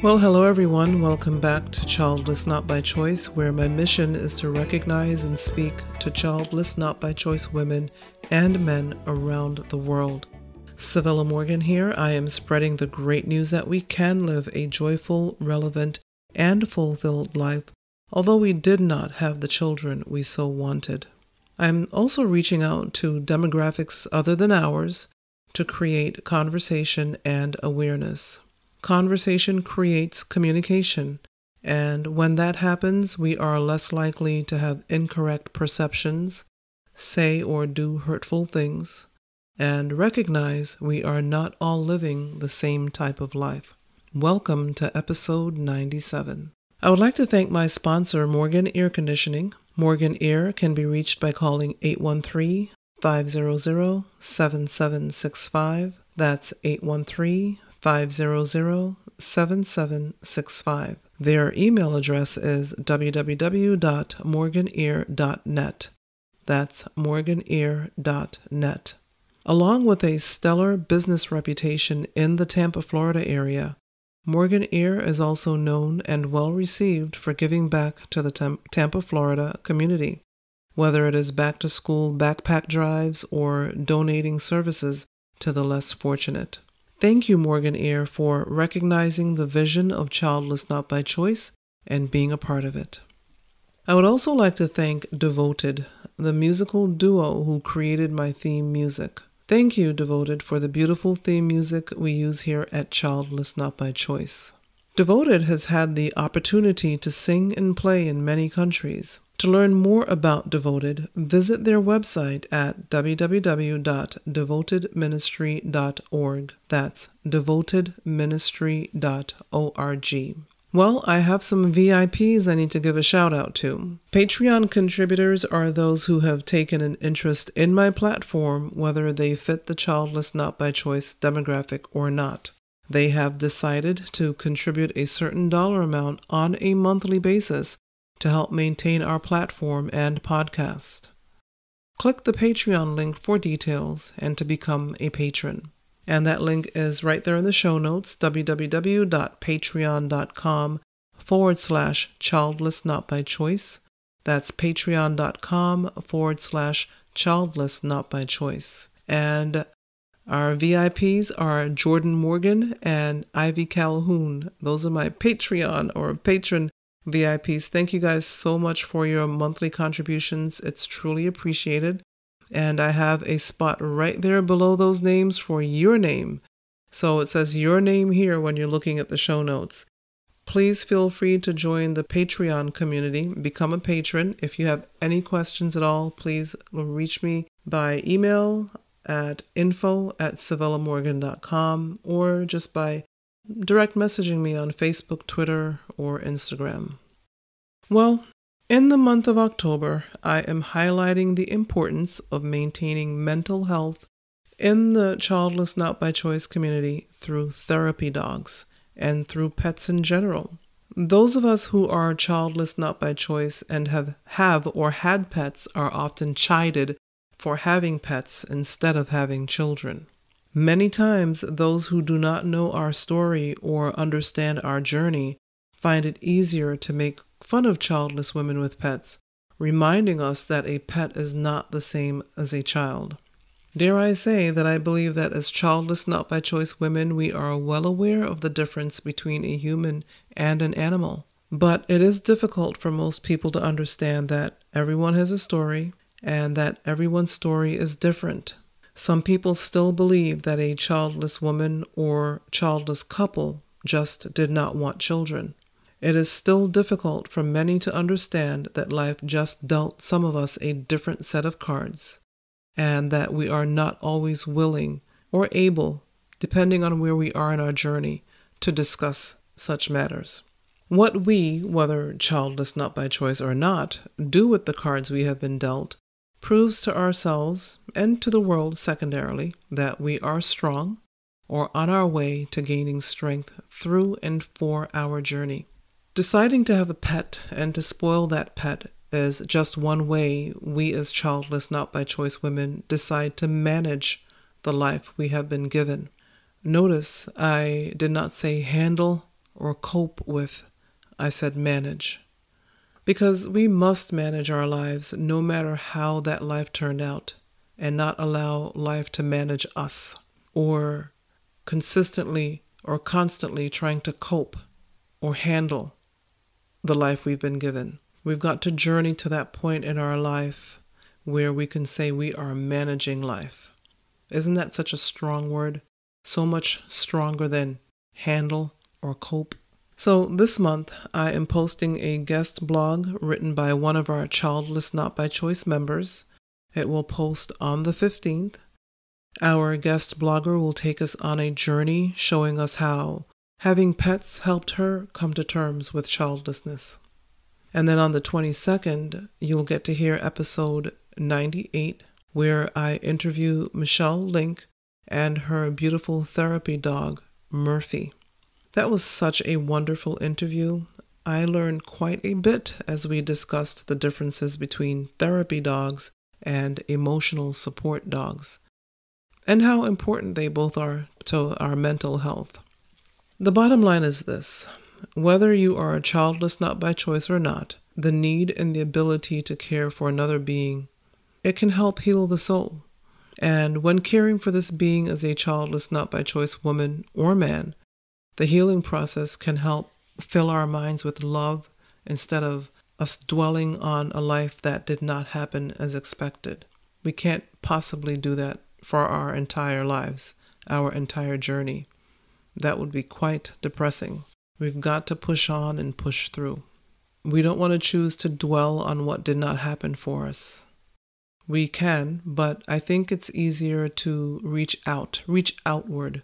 Well, hello everyone. Welcome back to Childless Not by Choice, where my mission is to recognize and speak to childless not by choice women and men around the world. Savella Morgan here. I am spreading the great news that we can live a joyful, relevant, and fulfilled life, although we did not have the children we so wanted. I'm also reaching out to demographics other than ours to create conversation and awareness. Conversation creates communication, and when that happens, we are less likely to have incorrect perceptions, say or do hurtful things, and recognize we are not all living the same type of life. Welcome to episode 97. I would like to thank my sponsor, Morgan Air Conditioning. Morgan Air can be reached by calling 813 500 7765. That's 813 500 7765. Their email address is www.morganair.net. That's morganair.net. Along with a stellar business reputation in the Tampa, Florida area, Morgan Air is also known and well received for giving back to the Tampa, Florida community, whether it is back to school backpack drives or donating services to the less fortunate. Thank you, Morgan Air, for recognizing the vision of Childless Not by Choice and being a part of it. I would also like to thank Devoted, the musical duo who created my theme music. Thank you, Devoted, for the beautiful theme music we use here at Childless Not by Choice. Devoted has had the opportunity to sing and play in many countries. To learn more about Devoted, visit their website at www.devotedministry.org. That's devotedministry.org. Well, I have some VIPs I need to give a shout out to. Patreon contributors are those who have taken an interest in my platform, whether they fit the childless not by choice demographic or not. They have decided to contribute a certain dollar amount on a monthly basis to help maintain our platform and podcast. Click the Patreon link for details and to become a patron. And that link is right there in the show notes www.patreon.com forward slash childless not by choice. That's patreon.com forward slash childless not by choice. And our VIPs are Jordan Morgan and Ivy Calhoun. Those are my Patreon or patron VIPs. Thank you guys so much for your monthly contributions. It's truly appreciated. And I have a spot right there below those names for your name. So it says your name here when you're looking at the show notes. Please feel free to join the Patreon community, become a patron. If you have any questions at all, please reach me by email at info at savellamorgan.com or just by direct messaging me on Facebook, Twitter, or Instagram. Well, in the month of October, I am highlighting the importance of maintaining mental health in the childless not by choice community through therapy dogs and through pets in general. Those of us who are childless not by choice and have have or had pets are often chided for having pets instead of having children. Many times, those who do not know our story or understand our journey find it easier to make fun of childless women with pets, reminding us that a pet is not the same as a child. Dare I say that I believe that as childless not by choice women, we are well aware of the difference between a human and an animal. But it is difficult for most people to understand that everyone has a story and that everyone's story is different. Some people still believe that a childless woman or childless couple just did not want children. It is still difficult for many to understand that life just dealt some of us a different set of cards, and that we are not always willing or able, depending on where we are in our journey, to discuss such matters. What we, whether childless not by choice or not, do with the cards we have been dealt proves to ourselves and to the world secondarily that we are strong or on our way to gaining strength through and for our journey. Deciding to have a pet and to spoil that pet is just one way we, as childless, not by choice women, decide to manage the life we have been given. Notice I did not say handle or cope with. I said manage. Because we must manage our lives no matter how that life turned out and not allow life to manage us or consistently or constantly trying to cope or handle the life we've been given. We've got to journey to that point in our life where we can say we are managing life. Isn't that such a strong word? So much stronger than handle or cope. So, this month I am posting a guest blog written by one of our Childless Not by Choice members. It will post on the 15th. Our guest blogger will take us on a journey showing us how having pets helped her come to terms with childlessness. And then on the 22nd, you'll get to hear episode 98, where I interview Michelle Link and her beautiful therapy dog, Murphy. That was such a wonderful interview. I learned quite a bit as we discussed the differences between therapy dogs and emotional support dogs, and how important they both are to our mental health. The bottom line is this whether you are a childless not by choice or not, the need and the ability to care for another being, it can help heal the soul. And when caring for this being as a childless not by choice woman or man, the healing process can help fill our minds with love instead of us dwelling on a life that did not happen as expected. We can't possibly do that for our entire lives, our entire journey. That would be quite depressing. We've got to push on and push through. We don't want to choose to dwell on what did not happen for us. We can, but I think it's easier to reach out, reach outward,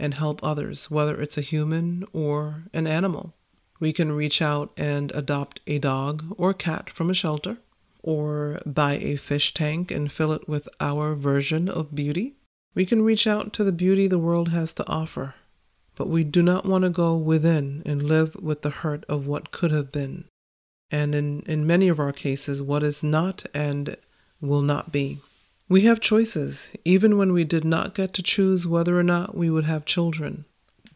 and help others, whether it's a human or an animal. We can reach out and adopt a dog or cat from a shelter, or buy a fish tank and fill it with our version of beauty. We can reach out to the beauty the world has to offer but we do not want to go within and live with the hurt of what could have been, and in, in many of our cases, what is not and will not be. We have choices, even when we did not get to choose whether or not we would have children.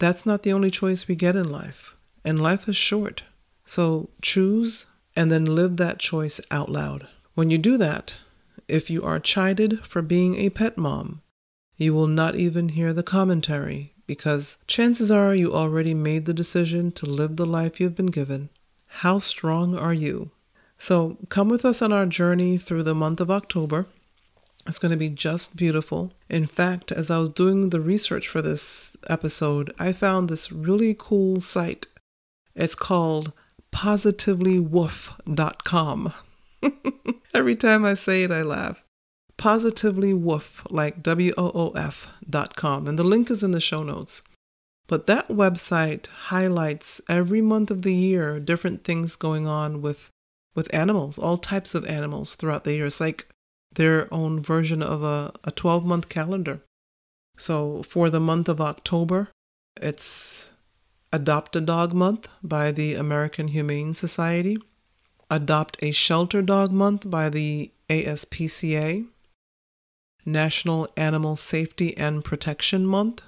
That's not the only choice we get in life, and life is short. So choose and then live that choice out loud. When you do that, if you are chided for being a pet mom, you will not even hear the commentary because chances are you already made the decision to live the life you've been given. How strong are you? So come with us on our journey through the month of October. It's going to be just beautiful. In fact, as I was doing the research for this episode, I found this really cool site. It's called positivelywoof.com. Every time I say it, I laugh Positivelywoof, like W O O F dot com. And the link is in the show notes. But that website highlights every month of the year different things going on with with animals, all types of animals throughout the year. It's like their own version of a, a 12 month calendar. So for the month of October, it's Adopt a Dog Month by the American Humane Society, Adopt a Shelter Dog Month by the ASPCA, National Animal Safety and Protection Month,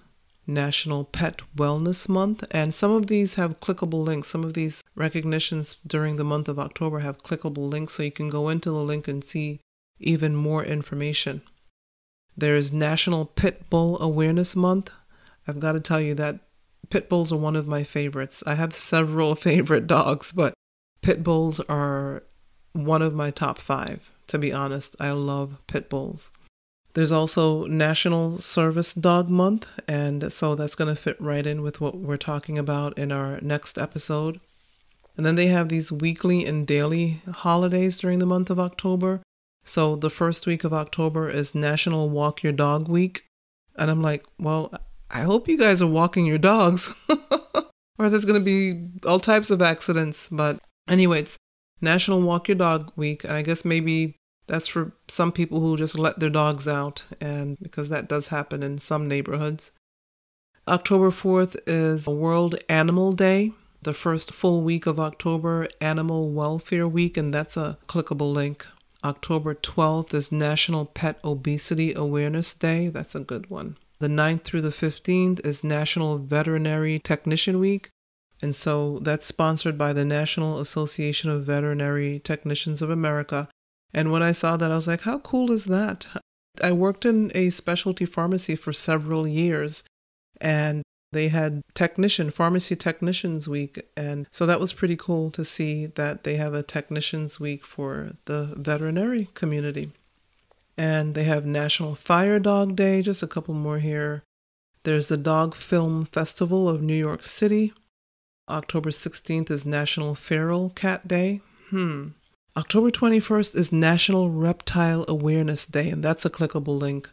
National Pet Wellness Month, and some of these have clickable links. Some of these recognitions during the month of October have clickable links, so you can go into the link and see even more information. There is National Pit Bull Awareness Month. I've got to tell you that pit bulls are one of my favorites. I have several favorite dogs, but pit bulls are one of my top five. To be honest, I love pit bulls. There's also National Service Dog Month, and so that's going to fit right in with what we're talking about in our next episode. And then they have these weekly and daily holidays during the month of October. So the first week of October is National Walk Your Dog Week. And I'm like, well, I hope you guys are walking your dogs, or there's going to be all types of accidents. But anyway, it's National Walk Your Dog Week. And I guess maybe that's for some people who just let their dogs out, and because that does happen in some neighborhoods. October 4th is World Animal Day, the first full week of October, Animal Welfare Week, and that's a clickable link. October 12th is National Pet Obesity Awareness Day. That's a good one. The 9th through the 15th is National Veterinary Technician Week. And so that's sponsored by the National Association of Veterinary Technicians of America. And when I saw that, I was like, how cool is that? I worked in a specialty pharmacy for several years, and they had technician, pharmacy technicians week. And so that was pretty cool to see that they have a technicians week for the veterinary community. And they have National Fire Dog Day, just a couple more here. There's the Dog Film Festival of New York City. October 16th is National Feral Cat Day. Hmm. October 21st is National Reptile Awareness Day, and that's a clickable link.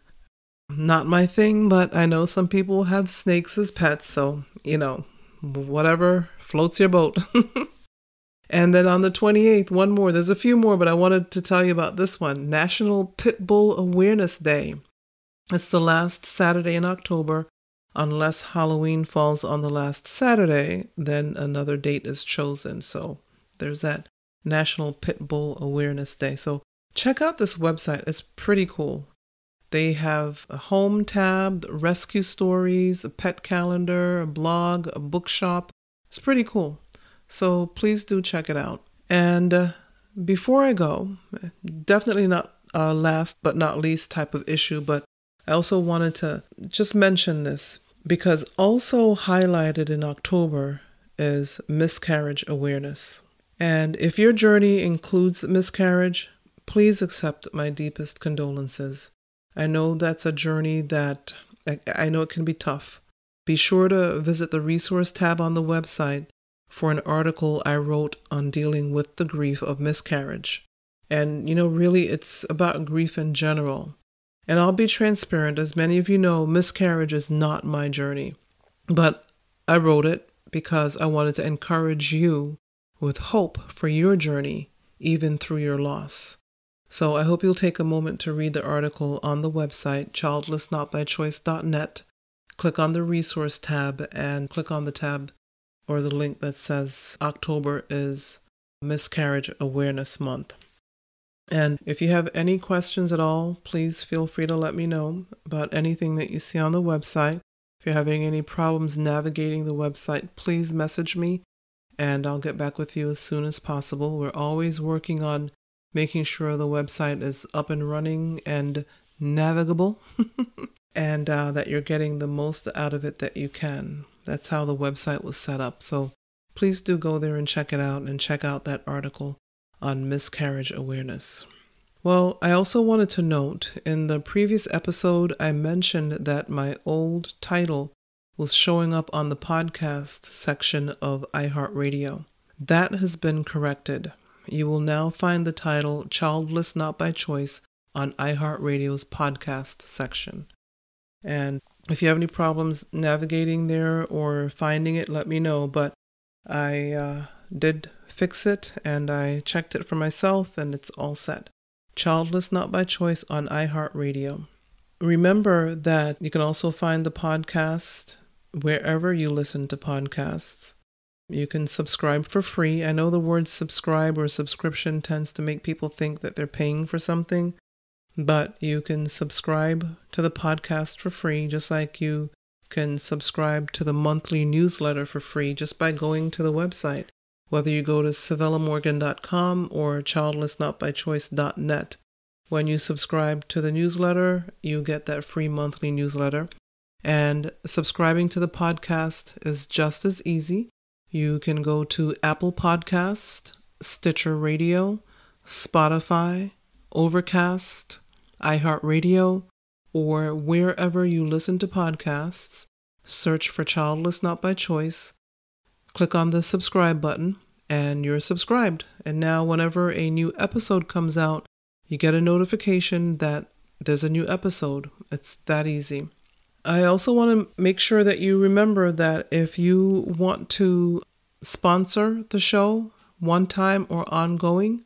Not my thing, but I know some people have snakes as pets, so, you know, whatever floats your boat. and then on the 28th, one more. There's a few more, but I wanted to tell you about this one National Pit Bull Awareness Day. It's the last Saturday in October. Unless Halloween falls on the last Saturday, then another date is chosen. So there's that National Pit Bull Awareness Day. So check out this website, it's pretty cool. They have a home tab, rescue stories, a pet calendar, a blog, a bookshop. It's pretty cool. So please do check it out. And uh, before I go, definitely not a last but not least type of issue, but I also wanted to just mention this because also highlighted in October is miscarriage awareness. And if your journey includes miscarriage, please accept my deepest condolences. I know that's a journey that I know it can be tough. Be sure to visit the resource tab on the website for an article I wrote on dealing with the grief of miscarriage. And, you know, really, it's about grief in general. And I'll be transparent, as many of you know, miscarriage is not my journey. But I wrote it because I wanted to encourage you with hope for your journey, even through your loss. So I hope you'll take a moment to read the article on the website, childlessnotbychoice.net. Click on the resource tab and click on the tab or the link that says October is Miscarriage Awareness Month. And if you have any questions at all, please feel free to let me know about anything that you see on the website. If you're having any problems navigating the website, please message me and I'll get back with you as soon as possible. We're always working on making sure the website is up and running and navigable, and uh, that you're getting the most out of it that you can. That's how the website was set up. So please do go there and check it out and check out that article on miscarriage awareness. Well, I also wanted to note in the previous episode, I mentioned that my old title was showing up on the podcast section of iHeartRadio. That has been corrected you will now find the title Childless Not by Choice on iHeartRadio's podcast section. And if you have any problems navigating there or finding it, let me know. But I uh, did fix it and I checked it for myself and it's all set. Childless Not by Choice on iHeartRadio. Remember that you can also find the podcast wherever you listen to podcasts. You can subscribe for free. I know the word subscribe or subscription tends to make people think that they're paying for something, but you can subscribe to the podcast for free, just like you can subscribe to the monthly newsletter for free just by going to the website, whether you go to savellamorgan.com or childlessnotbychoice.net. When you subscribe to the newsletter, you get that free monthly newsletter. And subscribing to the podcast is just as easy. You can go to Apple Podcast, Stitcher Radio, Spotify, Overcast, iHeartRadio, or wherever you listen to podcasts. Search for Childless Not by Choice. Click on the subscribe button, and you're subscribed. And now, whenever a new episode comes out, you get a notification that there's a new episode. It's that easy. I also want to make sure that you remember that if you want to sponsor the show one time or ongoing,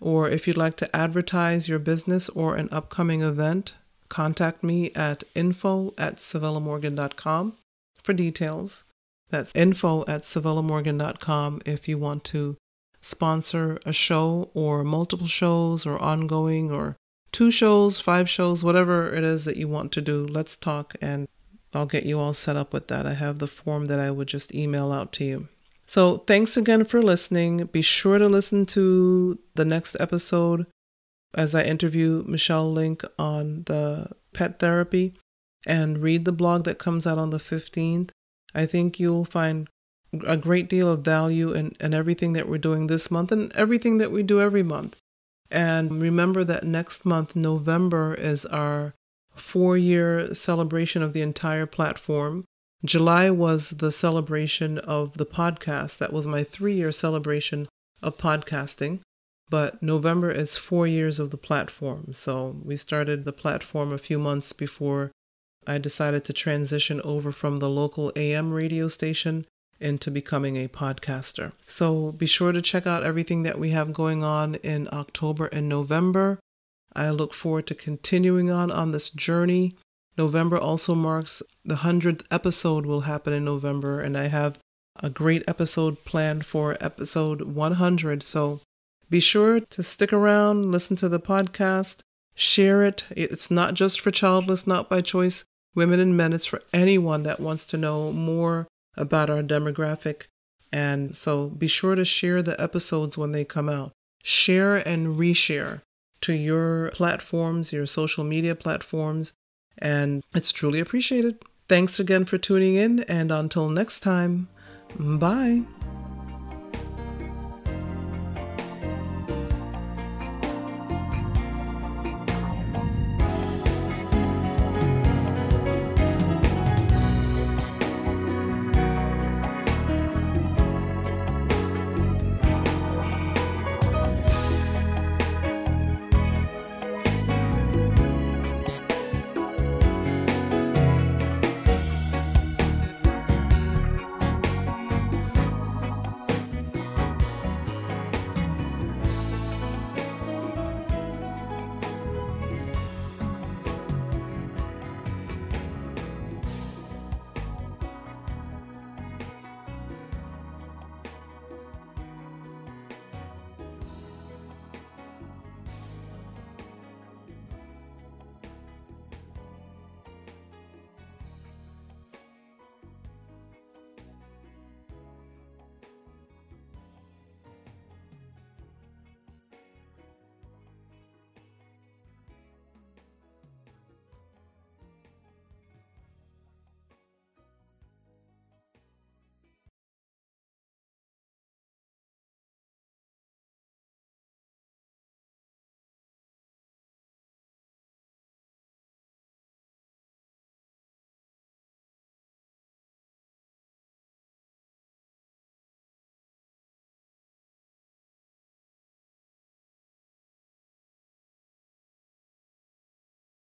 or if you'd like to advertise your business or an upcoming event, contact me at info at savellamorgan.com for details. That's info at savellamorgan.com if you want to sponsor a show or multiple shows or ongoing or two shows, five shows, whatever it is that you want to do, let's talk and I'll get you all set up with that. I have the form that I would just email out to you. So, thanks again for listening. Be sure to listen to the next episode as I interview Michelle Link on the pet therapy and read the blog that comes out on the 15th. I think you'll find a great deal of value in, in everything that we're doing this month and everything that we do every month. And remember that next month, November, is our four year celebration of the entire platform. July was the celebration of the podcast. That was my three year celebration of podcasting. But November is four years of the platform. So we started the platform a few months before I decided to transition over from the local AM radio station into becoming a podcaster. So be sure to check out everything that we have going on in October and November. I look forward to continuing on on this journey. November also marks the 100th episode will happen in November and I have a great episode planned for episode 100. So be sure to stick around, listen to the podcast, share it. It's not just for childless, not by choice women and men. It's for anyone that wants to know more about our demographic. And so be sure to share the episodes when they come out. Share and reshare to your platforms, your social media platforms, and it's truly appreciated. Thanks again for tuning in, and until next time, bye.